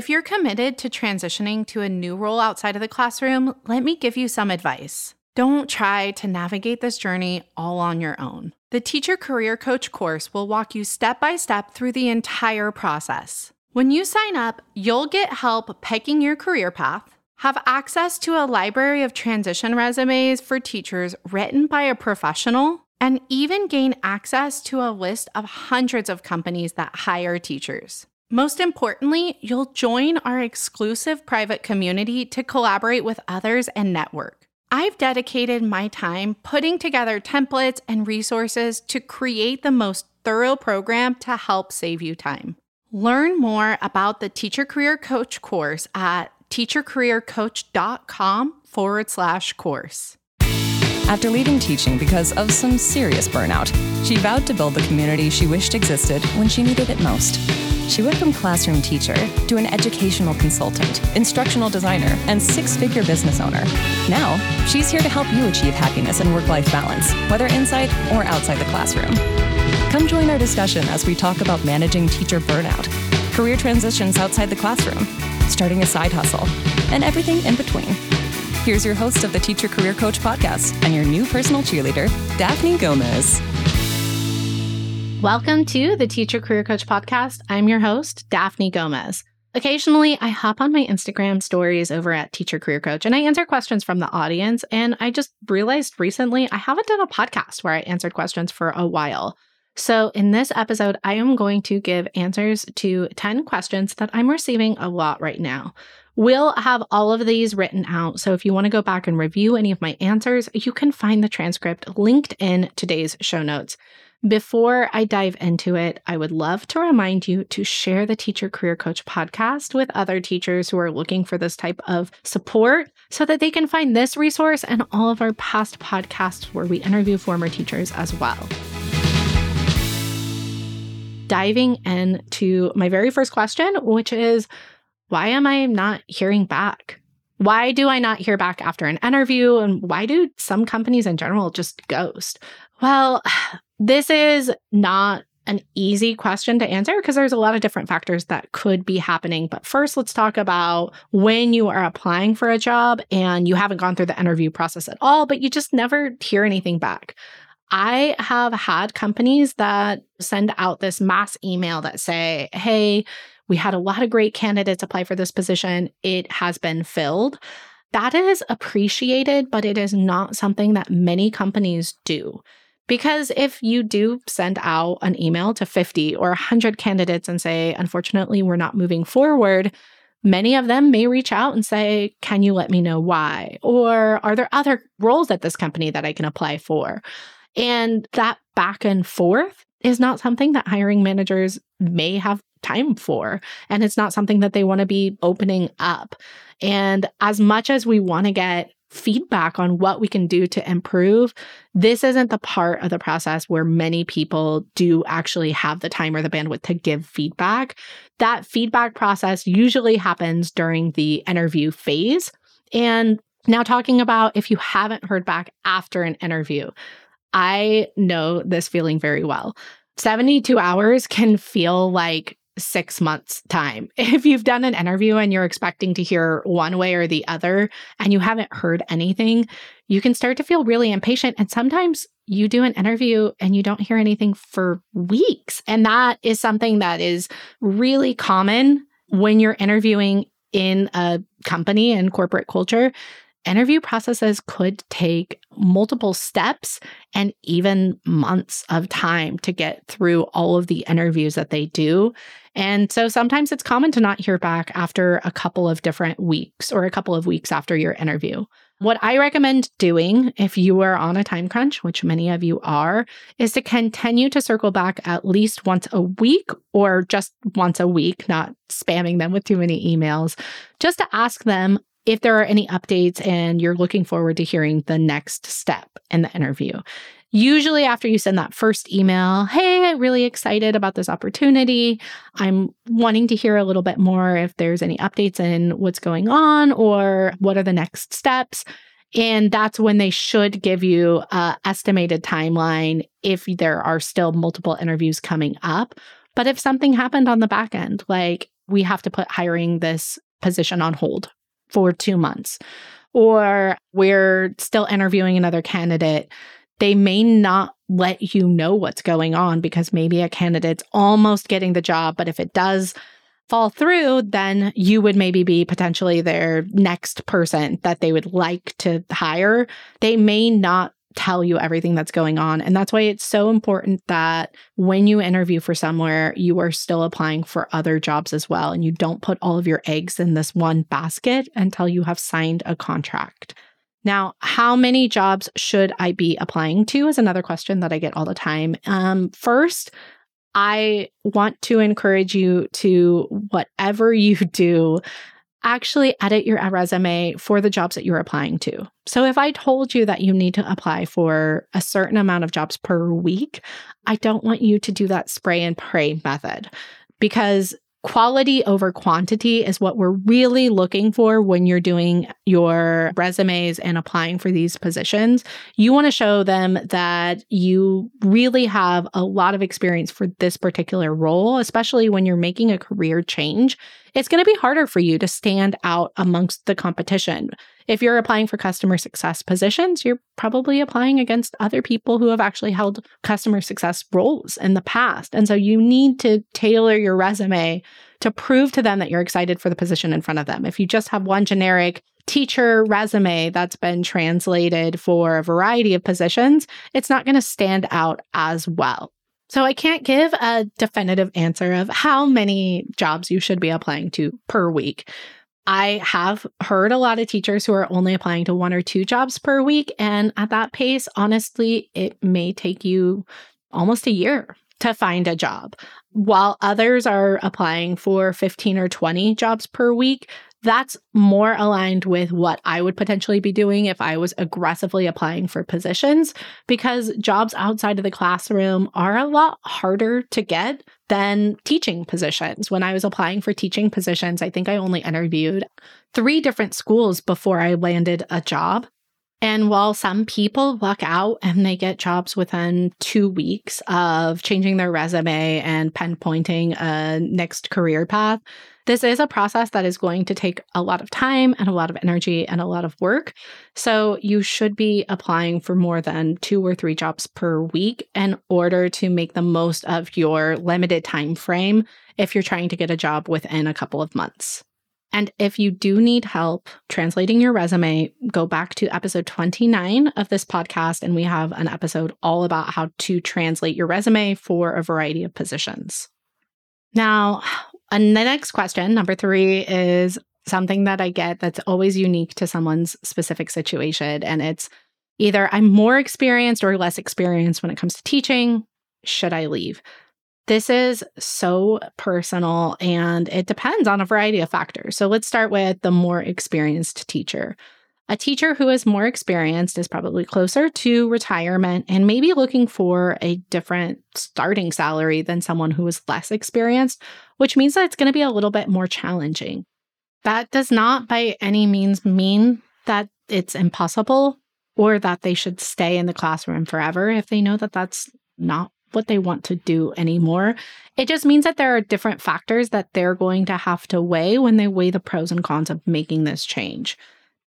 If you're committed to transitioning to a new role outside of the classroom, let me give you some advice. Don't try to navigate this journey all on your own. The Teacher Career Coach course will walk you step by step through the entire process. When you sign up, you'll get help picking your career path, have access to a library of transition resumes for teachers written by a professional, and even gain access to a list of hundreds of companies that hire teachers. Most importantly, you'll join our exclusive private community to collaborate with others and network. I've dedicated my time putting together templates and resources to create the most thorough program to help save you time. Learn more about the Teacher Career Coach course at teachercareercoach.com forward slash course. After leaving teaching because of some serious burnout, she vowed to build the community she wished existed when she needed it most. She went from classroom teacher to an educational consultant, instructional designer, and six figure business owner. Now, she's here to help you achieve happiness and work life balance, whether inside or outside the classroom. Come join our discussion as we talk about managing teacher burnout, career transitions outside the classroom, starting a side hustle, and everything in between. Here's your host of the Teacher Career Coach podcast and your new personal cheerleader, Daphne Gomez. Welcome to the Teacher Career Coach Podcast. I'm your host, Daphne Gomez. Occasionally, I hop on my Instagram stories over at Teacher Career Coach and I answer questions from the audience. And I just realized recently I haven't done a podcast where I answered questions for a while. So, in this episode, I am going to give answers to 10 questions that I'm receiving a lot right now. We'll have all of these written out. So, if you want to go back and review any of my answers, you can find the transcript linked in today's show notes. Before I dive into it, I would love to remind you to share the Teacher Career Coach podcast with other teachers who are looking for this type of support so that they can find this resource and all of our past podcasts where we interview former teachers as well. Diving into my very first question, which is why am I not hearing back? Why do I not hear back after an interview? And why do some companies in general just ghost? Well, this is not an easy question to answer because there's a lot of different factors that could be happening. But first, let's talk about when you are applying for a job and you haven't gone through the interview process at all, but you just never hear anything back. I have had companies that send out this mass email that say, Hey, we had a lot of great candidates apply for this position. It has been filled. That is appreciated, but it is not something that many companies do. Because if you do send out an email to 50 or 100 candidates and say, unfortunately, we're not moving forward, many of them may reach out and say, Can you let me know why? Or are there other roles at this company that I can apply for? And that back and forth is not something that hiring managers may have time for. And it's not something that they want to be opening up. And as much as we want to get feedback on what we can do to improve, this isn't the part of the process where many people do actually have the time or the bandwidth to give feedback. That feedback process usually happens during the interview phase. And now, talking about if you haven't heard back after an interview, I know this feeling very well. 72 hours can feel like six months' time. If you've done an interview and you're expecting to hear one way or the other and you haven't heard anything, you can start to feel really impatient. And sometimes you do an interview and you don't hear anything for weeks. And that is something that is really common when you're interviewing in a company and corporate culture interview processes could take multiple steps and even months of time to get through all of the interviews that they do. And so sometimes it's common to not hear back after a couple of different weeks or a couple of weeks after your interview. What I recommend doing if you are on a time crunch, which many of you are, is to continue to circle back at least once a week or just once a week, not spamming them with too many emails, just to ask them if there are any updates and you're looking forward to hearing the next step in the interview. Usually, after you send that first email, hey, I'm really excited about this opportunity. I'm wanting to hear a little bit more if there's any updates in what's going on or what are the next steps. And that's when they should give you an estimated timeline if there are still multiple interviews coming up. But if something happened on the back end, like we have to put hiring this position on hold for two months, or we're still interviewing another candidate. They may not let you know what's going on because maybe a candidate's almost getting the job, but if it does fall through, then you would maybe be potentially their next person that they would like to hire. They may not tell you everything that's going on. And that's why it's so important that when you interview for somewhere, you are still applying for other jobs as well. And you don't put all of your eggs in this one basket until you have signed a contract. Now, how many jobs should I be applying to is another question that I get all the time. Um, first, I want to encourage you to, whatever you do, actually edit your resume for the jobs that you're applying to. So if I told you that you need to apply for a certain amount of jobs per week, I don't want you to do that spray and pray method because quality over quantity is what we're really looking for when you're doing your resumes and applying for these positions. You want to show them that you really have a lot of experience for this particular role, especially when you're making a career change. It's going to be harder for you to stand out amongst the competition. If you're applying for customer success positions, you're probably applying against other people who have actually held customer success roles in the past. And so you need to tailor your resume to prove to them that you're excited for the position in front of them. If you just have one generic teacher resume that's been translated for a variety of positions, it's not going to stand out as well. So I can't give a definitive answer of how many jobs you should be applying to per week. I have heard a lot of teachers who are only applying to one or two jobs per week. And at that pace, honestly, it may take you almost a year to find a job. While others are applying for 15 or 20 jobs per week, that's more aligned with what I would potentially be doing if I was aggressively applying for positions because jobs outside of the classroom are a lot harder to get than teaching positions. When I was applying for teaching positions, I think I only interviewed three different schools before I landed a job. And while some people luck out and they get jobs within two weeks of changing their resume and pinpointing a next career path, this is a process that is going to take a lot of time and a lot of energy and a lot of work. So you should be applying for more than two or three jobs per week in order to make the most of your limited time frame if you're trying to get a job within a couple of months. And if you do need help translating your resume, go back to episode 29 of this podcast, and we have an episode all about how to translate your resume for a variety of positions. Now, and the next question, number three, is something that I get that's always unique to someone's specific situation. And it's either I'm more experienced or less experienced when it comes to teaching. Should I leave? This is so personal and it depends on a variety of factors. So let's start with the more experienced teacher. A teacher who is more experienced is probably closer to retirement and maybe looking for a different starting salary than someone who is less experienced, which means that it's going to be a little bit more challenging. That does not by any means mean that it's impossible or that they should stay in the classroom forever if they know that that's not what they want to do anymore. It just means that there are different factors that they're going to have to weigh when they weigh the pros and cons of making this change.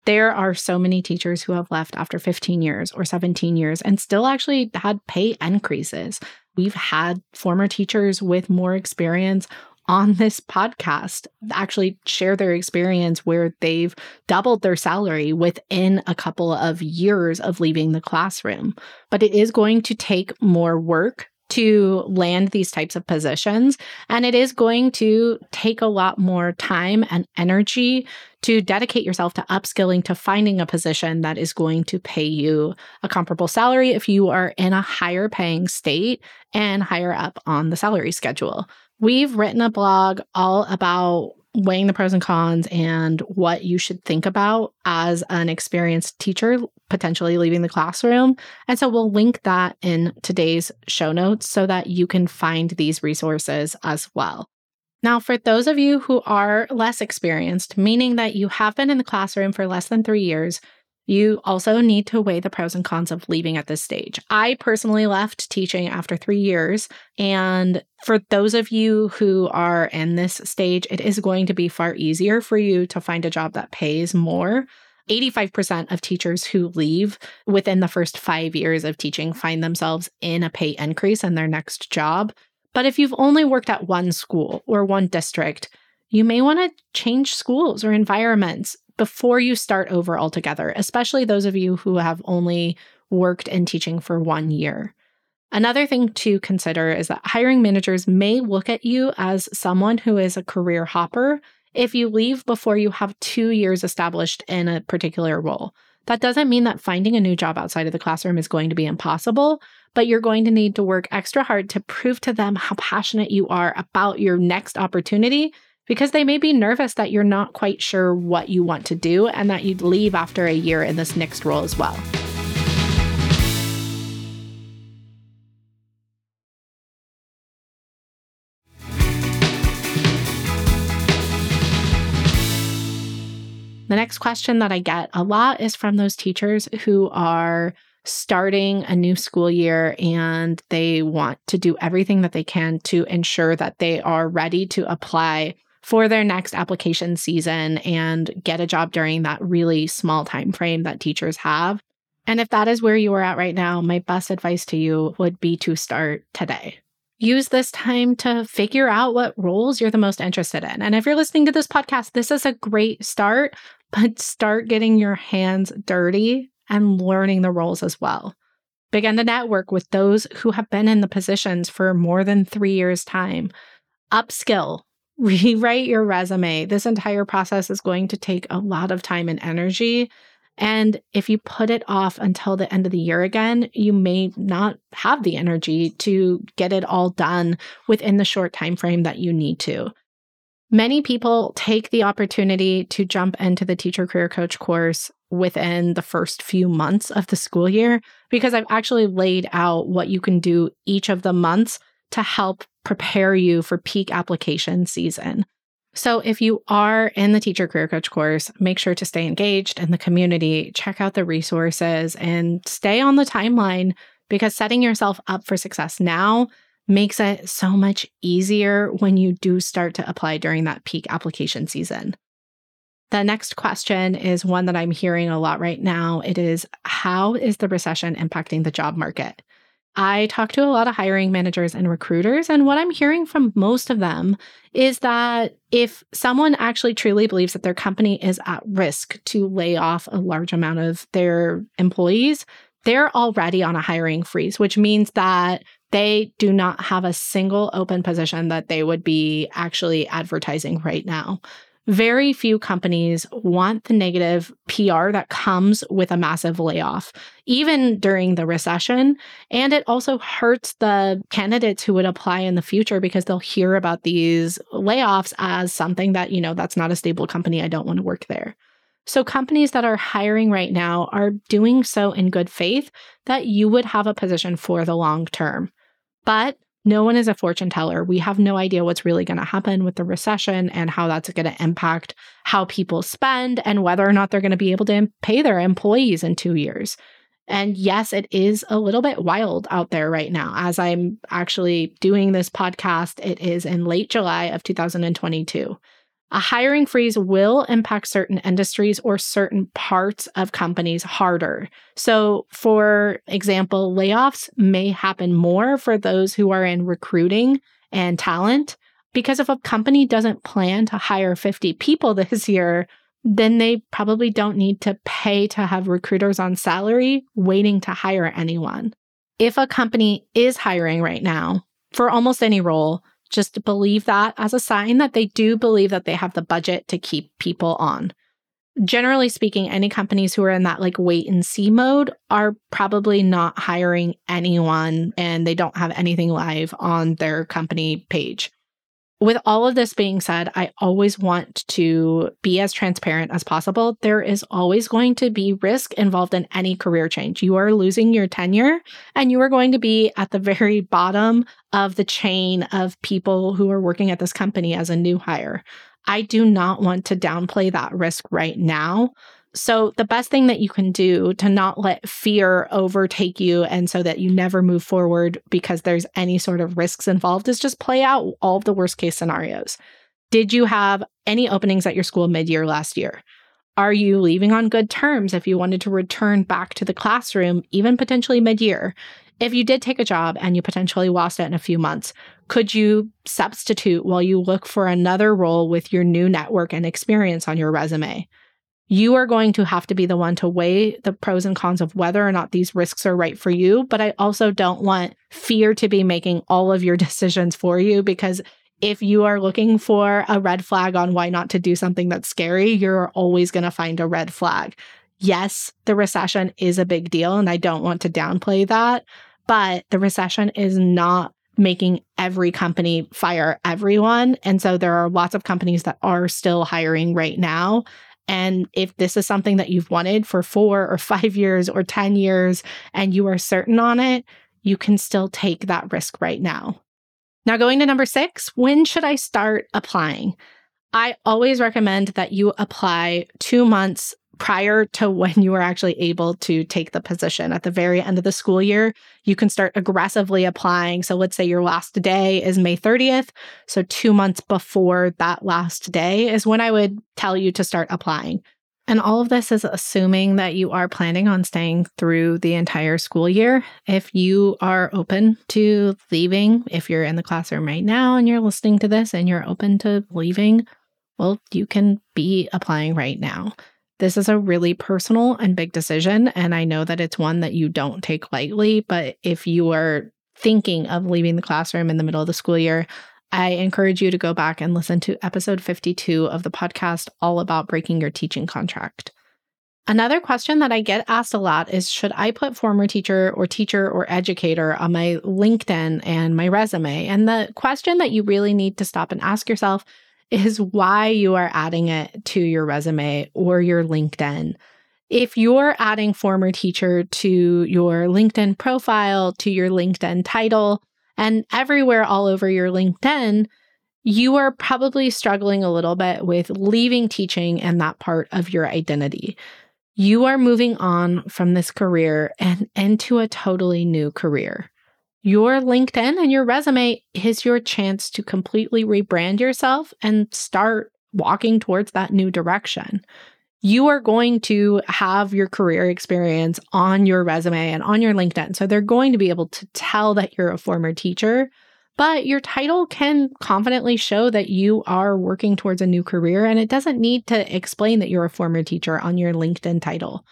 There are so many teachers who have left after 15 years or 17 years and still actually had pay increases. We've had former teachers with more experience on this podcast actually share their experience where they've doubled their salary within a couple of years of leaving the classroom. But it is going to take more work to land these types of positions. And it is going to take a lot more time and energy to dedicate yourself to upskilling to finding a position that is going to pay you a comparable salary if you are in a higher paying state and higher up on the salary schedule. We've written a blog all about weighing the pros and cons and what you should think about as an experienced teacher potentially leaving the classroom. And so we'll link that in today's show notes so that you can find these resources as well. Now, for those of you who are less experienced, meaning that you have been in the classroom for less than three years, You also need to weigh the pros and cons of leaving at this stage. I personally left teaching after three years. And for those of you who are in this stage, it is going to be far easier for you to find a job that pays more. 85% of teachers who leave within the first five years of teaching find themselves in a pay increase in their next job. But if you've only worked at one school or one district, you may want to change schools or environments before you start over altogether, especially those of you who have only worked in teaching for one year. Another thing to consider is that hiring managers may look at you as someone who is a career hopper if you leave before you have two years established in a particular role. That doesn't mean that finding a new job outside of the classroom is going to be impossible, but you're going to need to work extra hard to prove to them how passionate you are about your next opportunity because they may be nervous that you're not quite sure what you want to do and that you'd leave after a year in this next role as well. The next question that I get a lot is from those teachers who are starting a new school year and they want to do everything that they can to ensure that they are ready to apply for their next application season and get a job during that really small time frame that teachers have. And if that is where you are at right now, my best advice to you would be to start today. Use this time to figure out what roles you're the most interested in. And if you're listening to this podcast, this is a great start, but start getting your hands dirty and learning the roles as well. Begin to network with those who have been in the positions for more than three years' time. Upskill, rewrite your resume. This entire process is going to take a lot of time and energy. And if you put it off until the end of the year again, you may not have the energy to get it all done within the short time frame that you need to. Many people take the opportunity to jump into the teacher career coach course within the first few months of the school year because I've actually laid out what you can do each of the months to help prepare you for peak application season. So, if you are in the Teacher Career Coach course, make sure to stay engaged in the community, check out the resources, and stay on the timeline because setting yourself up for success now makes it so much easier when you do start to apply during that peak application season. The next question is one that I'm hearing a lot right now. It is How is the recession impacting the job market? I talk to a lot of hiring managers and recruiters, and what I'm hearing from most of them is that if someone actually truly believes that their company is at risk to lay off a large amount of their employees, they're already on a hiring freeze, which means that they do not have a single open position that they would be actually advertising right now very few companies want the negative PR that comes with a massive layoff, even during the recession. And it also hurts the candidates who would apply in the future because they'll hear about these layoffs as something that, you know, that's not a stable company. I don't want to work there. So, companies that are hiring right now are doing so in good faith that you would have a position for the long term. But no one is a fortune teller. We have no idea what's really going to happen with the recession and how that's going to impact how people spend and whether or not they're going to be able to pay their employees in two years. And yes, it is a little bit wild out there right now. As I'm actually doing this podcast, it is in late July of 2022. A hiring freeze will impact certain industries or certain parts of companies harder. So, for example, layoffs may happen more for those who are in recruiting and talent because if a company doesn't plan to hire 50 people this year, then they probably don't need to pay to have recruiters on salary waiting to hire anyone. If a company is hiring right now for almost any role, just believe that as a sign that they do believe that they have the budget to keep people on. Generally speaking, any companies who are in that like wait and see mode are probably not hiring anyone and they don't have anything live on their company page with all of this being said, I always want to be as transparent as possible. There is always going to be risk involved in any career change. You are losing your tenure and you are going to be at the very bottom of the chain of people who are working at this company as a new hire. I do not want to downplay that risk right now. So, the best thing that you can do to not let fear overtake you and so that you never move forward because there's any sort of risks involved is just play out all of the worst case scenarios. Did you have any openings at your school mid year last year? Are you leaving on good terms if you wanted to return back to the classroom, even potentially mid year? If you did take a job and you potentially lost it in a few months, could you substitute while you look for another role with your new network and experience on your resume? You are going to have to be the one to weigh the pros and cons of whether or not these risks are right for you. But I also don't want fear to be making all of your decisions for you because if you are looking for a red flag on why not to do something that's scary, you're always going to find a red flag. Yes, the recession is a big deal, and I don't want to downplay that, but the recession is not making every company fire everyone. And so there are lots of companies that are still hiring right now. And if this is something that you've wanted for four or five years or 10 years and you are certain on it, you can still take that risk right now. Now, going to number six, when should I start applying? I always recommend that you apply two months prior to when you are actually able to take the position. At the very end of the school year, you can start aggressively applying. So let's say your last day is May 30th. So two months before that last day is when I would tell you to start applying. And all of this is assuming that you are planning on staying through the entire school year. If you are open to leaving, if you're in the classroom right now and you're listening to this and you're open to leaving, well, you can be applying right now. This is a really personal and big decision. And I know that it's one that you don't take lightly. But if you are thinking of leaving the classroom in the middle of the school year, I encourage you to go back and listen to episode 52 of the podcast, all about breaking your teaching contract. Another question that I get asked a lot is Should I put former teacher or teacher or educator on my LinkedIn and my resume? And the question that you really need to stop and ask yourself is why you are adding it to your resume or your LinkedIn. If you're adding former teacher to your LinkedIn profile, to your LinkedIn title, and everywhere all over your LinkedIn, you are probably struggling a little bit with leaving teaching and that part of your identity. You are moving on from this career and into a totally new career. Your LinkedIn and your resume is your chance to completely rebrand yourself and start walking towards that new direction. You are going to have your career experience on your resume and on your LinkedIn. So they're going to be able to tell that you're a former teacher, but your title can confidently show that you are working towards a new career. And it doesn't need to explain that you're a former teacher on your LinkedIn title.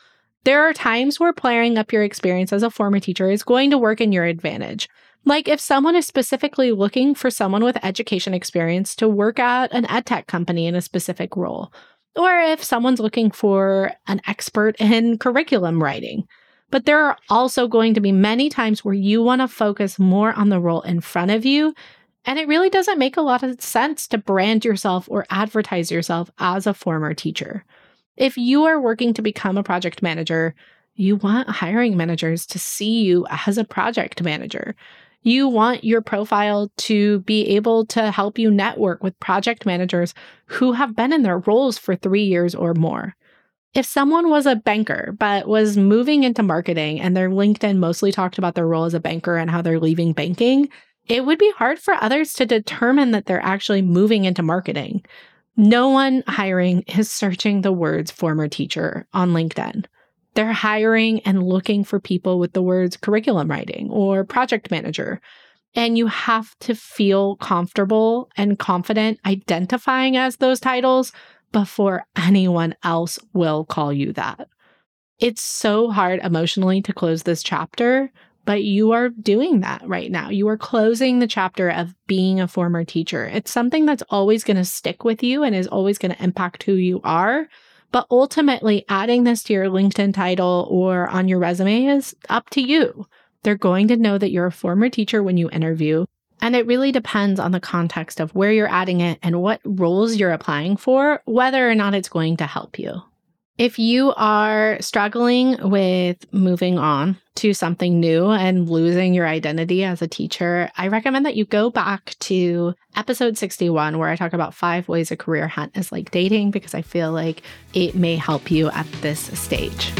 There are times where playing up your experience as a former teacher is going to work in your advantage. Like if someone is specifically looking for someone with education experience to work at an edtech company in a specific role, or if someone's looking for an expert in curriculum writing. But there are also going to be many times where you want to focus more on the role in front of you. And it really doesn't make a lot of sense to brand yourself or advertise yourself as a former teacher. If you are working to become a project manager, you want hiring managers to see you as a project manager. You want your profile to be able to help you network with project managers who have been in their roles for three years or more. If someone was a banker but was moving into marketing and their LinkedIn mostly talked about their role as a banker and how they're leaving banking, it would be hard for others to determine that they're actually moving into marketing. No one hiring is searching the words former teacher on LinkedIn. They're hiring and looking for people with the words curriculum writing or project manager. And you have to feel comfortable and confident identifying as those titles before anyone else will call you that. It's so hard emotionally to close this chapter but you are doing that right now. You are closing the chapter of being a former teacher. It's something that's always going to stick with you and is always going to impact who you are. But ultimately, adding this to your LinkedIn title or on your resume is up to you. They're going to know that you're a former teacher when you interview. And it really depends on the context of where you're adding it and what roles you're applying for, whether or not it's going to help you. If you are struggling with moving on to something new and losing your identity as a teacher, I recommend that you go back to episode 61, where I talk about five ways a career hunt is like dating, because I feel like it may help you at this stage.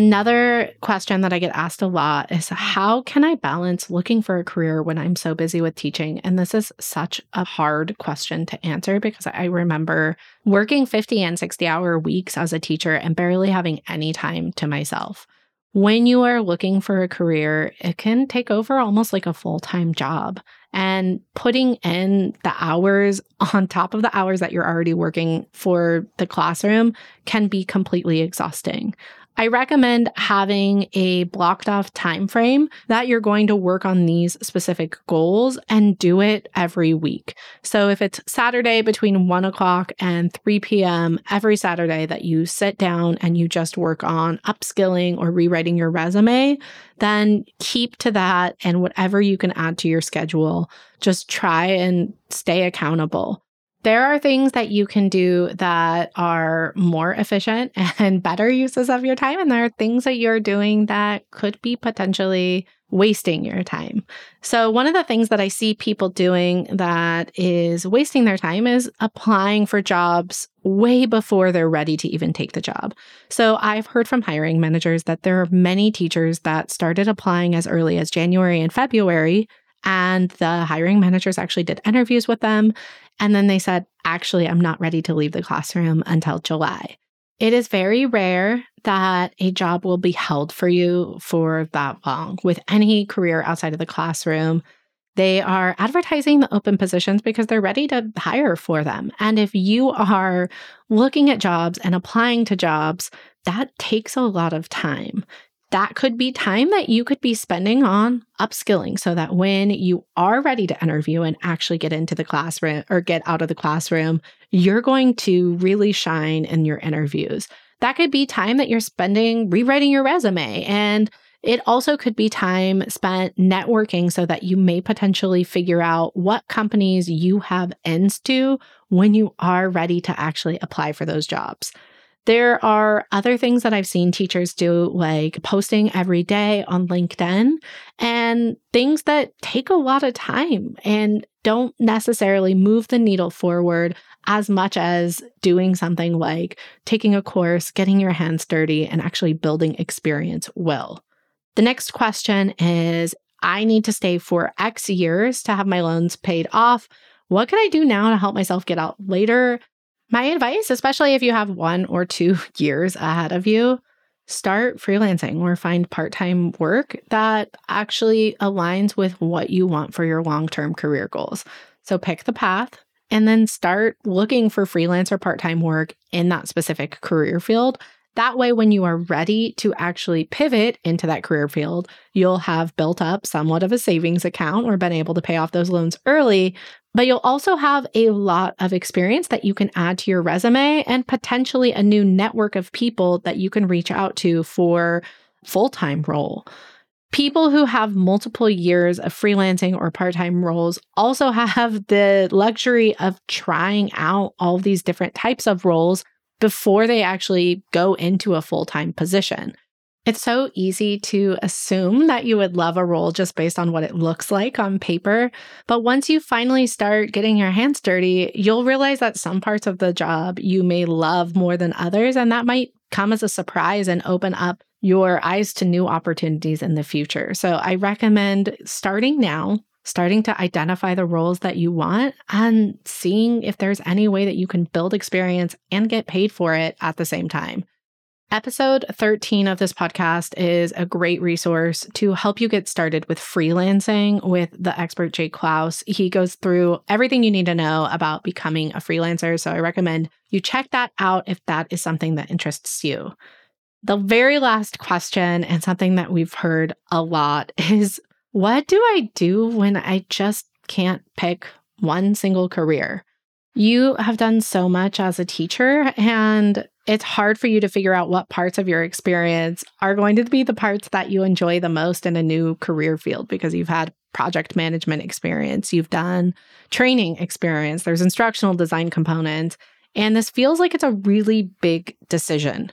Another question that I get asked a lot is how can I balance looking for a career when I'm so busy with teaching? And this is such a hard question to answer because I remember working 50 and 60 hour weeks as a teacher and barely having any time to myself. When you are looking for a career, it can take over almost like a full time job. And putting in the hours on top of the hours that you're already working for the classroom can be completely exhausting. I recommend having a blocked off time frame that you're going to work on these specific goals and do it every week. So if it's Saturday between one o'clock and 3 p.m. every Saturday that you sit down and you just work on upskilling or rewriting your resume, then keep to that and whatever you can add to your schedule, just try and stay accountable. There are things that you can do that are more efficient and better uses of your time. And there are things that you're doing that could be potentially wasting your time. So, one of the things that I see people doing that is wasting their time is applying for jobs way before they're ready to even take the job. So, I've heard from hiring managers that there are many teachers that started applying as early as January and February and the hiring managers actually did interviews with them. And then they said, actually, I'm not ready to leave the classroom until July. It is very rare that a job will be held for you for that long with any career outside of the classroom. They are advertising the open positions because they're ready to hire for them. And if you are looking at jobs and applying to jobs, that takes a lot of time that could be time that you could be spending on upskilling so that when you are ready to interview and actually get into the classroom or get out of the classroom, you're going to really shine in your interviews. That could be time that you're spending rewriting your resume. And it also could be time spent networking so that you may potentially figure out what companies you have ends to when you are ready to actually apply for those jobs. There are other things that I've seen teachers do, like posting every day on LinkedIn and things that take a lot of time and don't necessarily move the needle forward as much as doing something like taking a course, getting your hands dirty, and actually building experience will. The next question is I need to stay for X years to have my loans paid off. What can I do now to help myself get out later? My advice, especially if you have one or two years ahead of you, start freelancing or find part time work that actually aligns with what you want for your long term career goals. So pick the path and then start looking for freelance or part time work in that specific career field. That way, when you are ready to actually pivot into that career field, you'll have built up somewhat of a savings account or been able to pay off those loans early but you'll also have a lot of experience that you can add to your resume and potentially a new network of people that you can reach out to for full-time role. People who have multiple years of freelancing or part-time roles also have the luxury of trying out all these different types of roles before they actually go into a full-time position. It's so easy to assume that you would love a role just based on what it looks like on paper. But once you finally start getting your hands dirty, you'll realize that some parts of the job you may love more than others. And that might come as a surprise and open up your eyes to new opportunities in the future. So I recommend starting now, starting to identify the roles that you want and seeing if there's any way that you can build experience and get paid for it at the same time. Episode 13 of this podcast is a great resource to help you get started with freelancing with the expert Jake Klaus. He goes through everything you need to know about becoming a freelancer. So I recommend you check that out if that is something that interests you. The very last question, and something that we've heard a lot, is what do I do when I just can't pick one single career? You have done so much as a teacher, and it's hard for you to figure out what parts of your experience are going to be the parts that you enjoy the most in a new career field because you've had project management experience, you've done training experience, there's instructional design components, and this feels like it's a really big decision.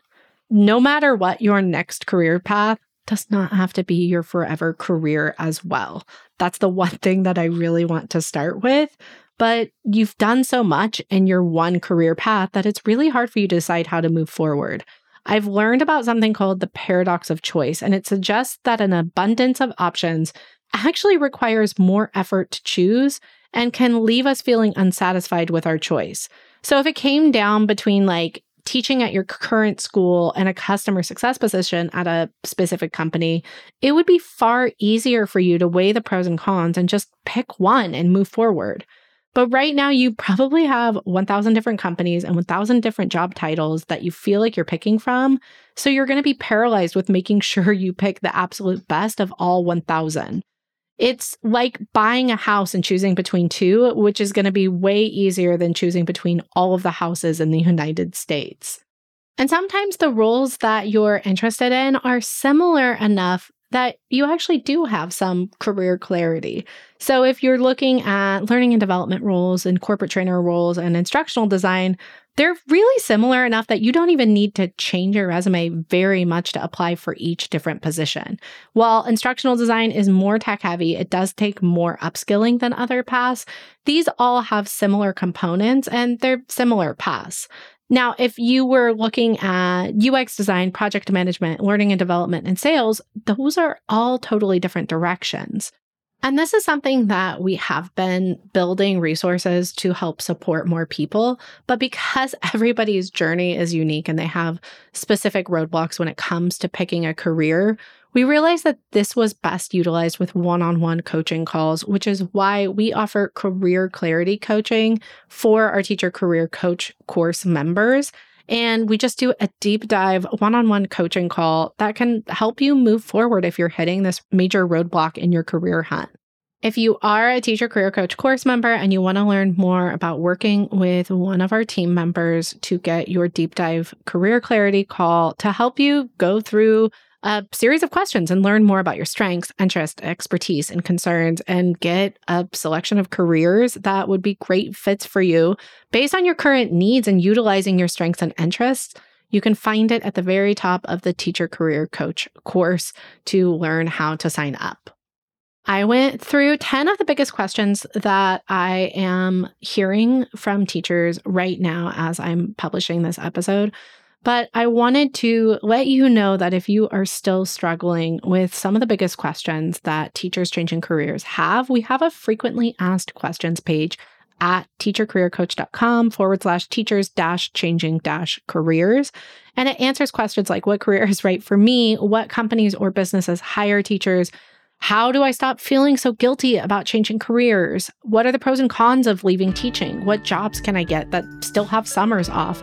No matter what your next career path does not have to be your forever career as well. That's the one thing that I really want to start with. But you've done so much in your one career path that it's really hard for you to decide how to move forward. I've learned about something called the paradox of choice, and it suggests that an abundance of options actually requires more effort to choose and can leave us feeling unsatisfied with our choice. So if it came down between like teaching at your current school and a customer success position at a specific company, it would be far easier for you to weigh the pros and cons and just pick one and move forward. But right now, you probably have 1,000 different companies and 1,000 different job titles that you feel like you're picking from. So you're going to be paralyzed with making sure you pick the absolute best of all 1,000. It's like buying a house and choosing between two, which is going to be way easier than choosing between all of the houses in the United States. And sometimes the roles that you're interested in are similar enough that you actually do have some career clarity. So, if you're looking at learning and development roles and corporate trainer roles and instructional design, they're really similar enough that you don't even need to change your resume very much to apply for each different position. While instructional design is more tech heavy, it does take more upskilling than other paths. These all have similar components and they're similar paths. Now, if you were looking at UX design, project management, learning and development, and sales, those are all totally different directions. And this is something that we have been building resources to help support more people. But because everybody's journey is unique and they have specific roadblocks when it comes to picking a career, we realized that this was best utilized with one on one coaching calls, which is why we offer career clarity coaching for our teacher career coach course members. And we just do a deep dive one on one coaching call that can help you move forward if you're hitting this major roadblock in your career hunt. If you are a teacher career coach course member and you want to learn more about working with one of our team members to get your deep dive career clarity call to help you go through a series of questions and learn more about your strengths, interests, expertise, and concerns, and get a selection of careers that would be great fits for you based on your current needs and utilizing your strengths and interests. You can find it at the very top of the Teacher Career Coach course to learn how to sign up. I went through 10 of the biggest questions that I am hearing from teachers right now as I'm publishing this episode. But I wanted to let you know that if you are still struggling with some of the biggest questions that teachers changing careers have, we have a frequently asked questions page at teachercareercoach.com forward slash teachers dash changing dash careers. And it answers questions like what career is right for me? What companies or businesses hire teachers? How do I stop feeling so guilty about changing careers? What are the pros and cons of leaving teaching? What jobs can I get that still have summers off?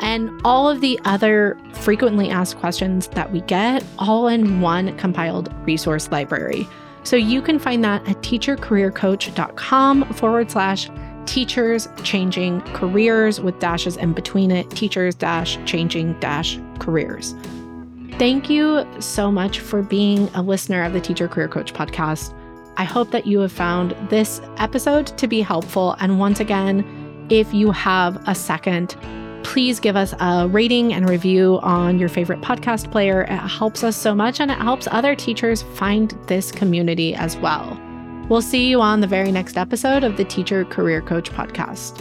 And all of the other frequently asked questions that we get all in one compiled resource library. So you can find that at teachercareercoach.com forward slash teachers changing careers with dashes in between it, teachers dash changing dash careers. Thank you so much for being a listener of the Teacher Career Coach podcast. I hope that you have found this episode to be helpful. And once again, if you have a second, please give us a rating and review on your favorite podcast player. It helps us so much and it helps other teachers find this community as well. We'll see you on the very next episode of the Teacher Career Coach podcast.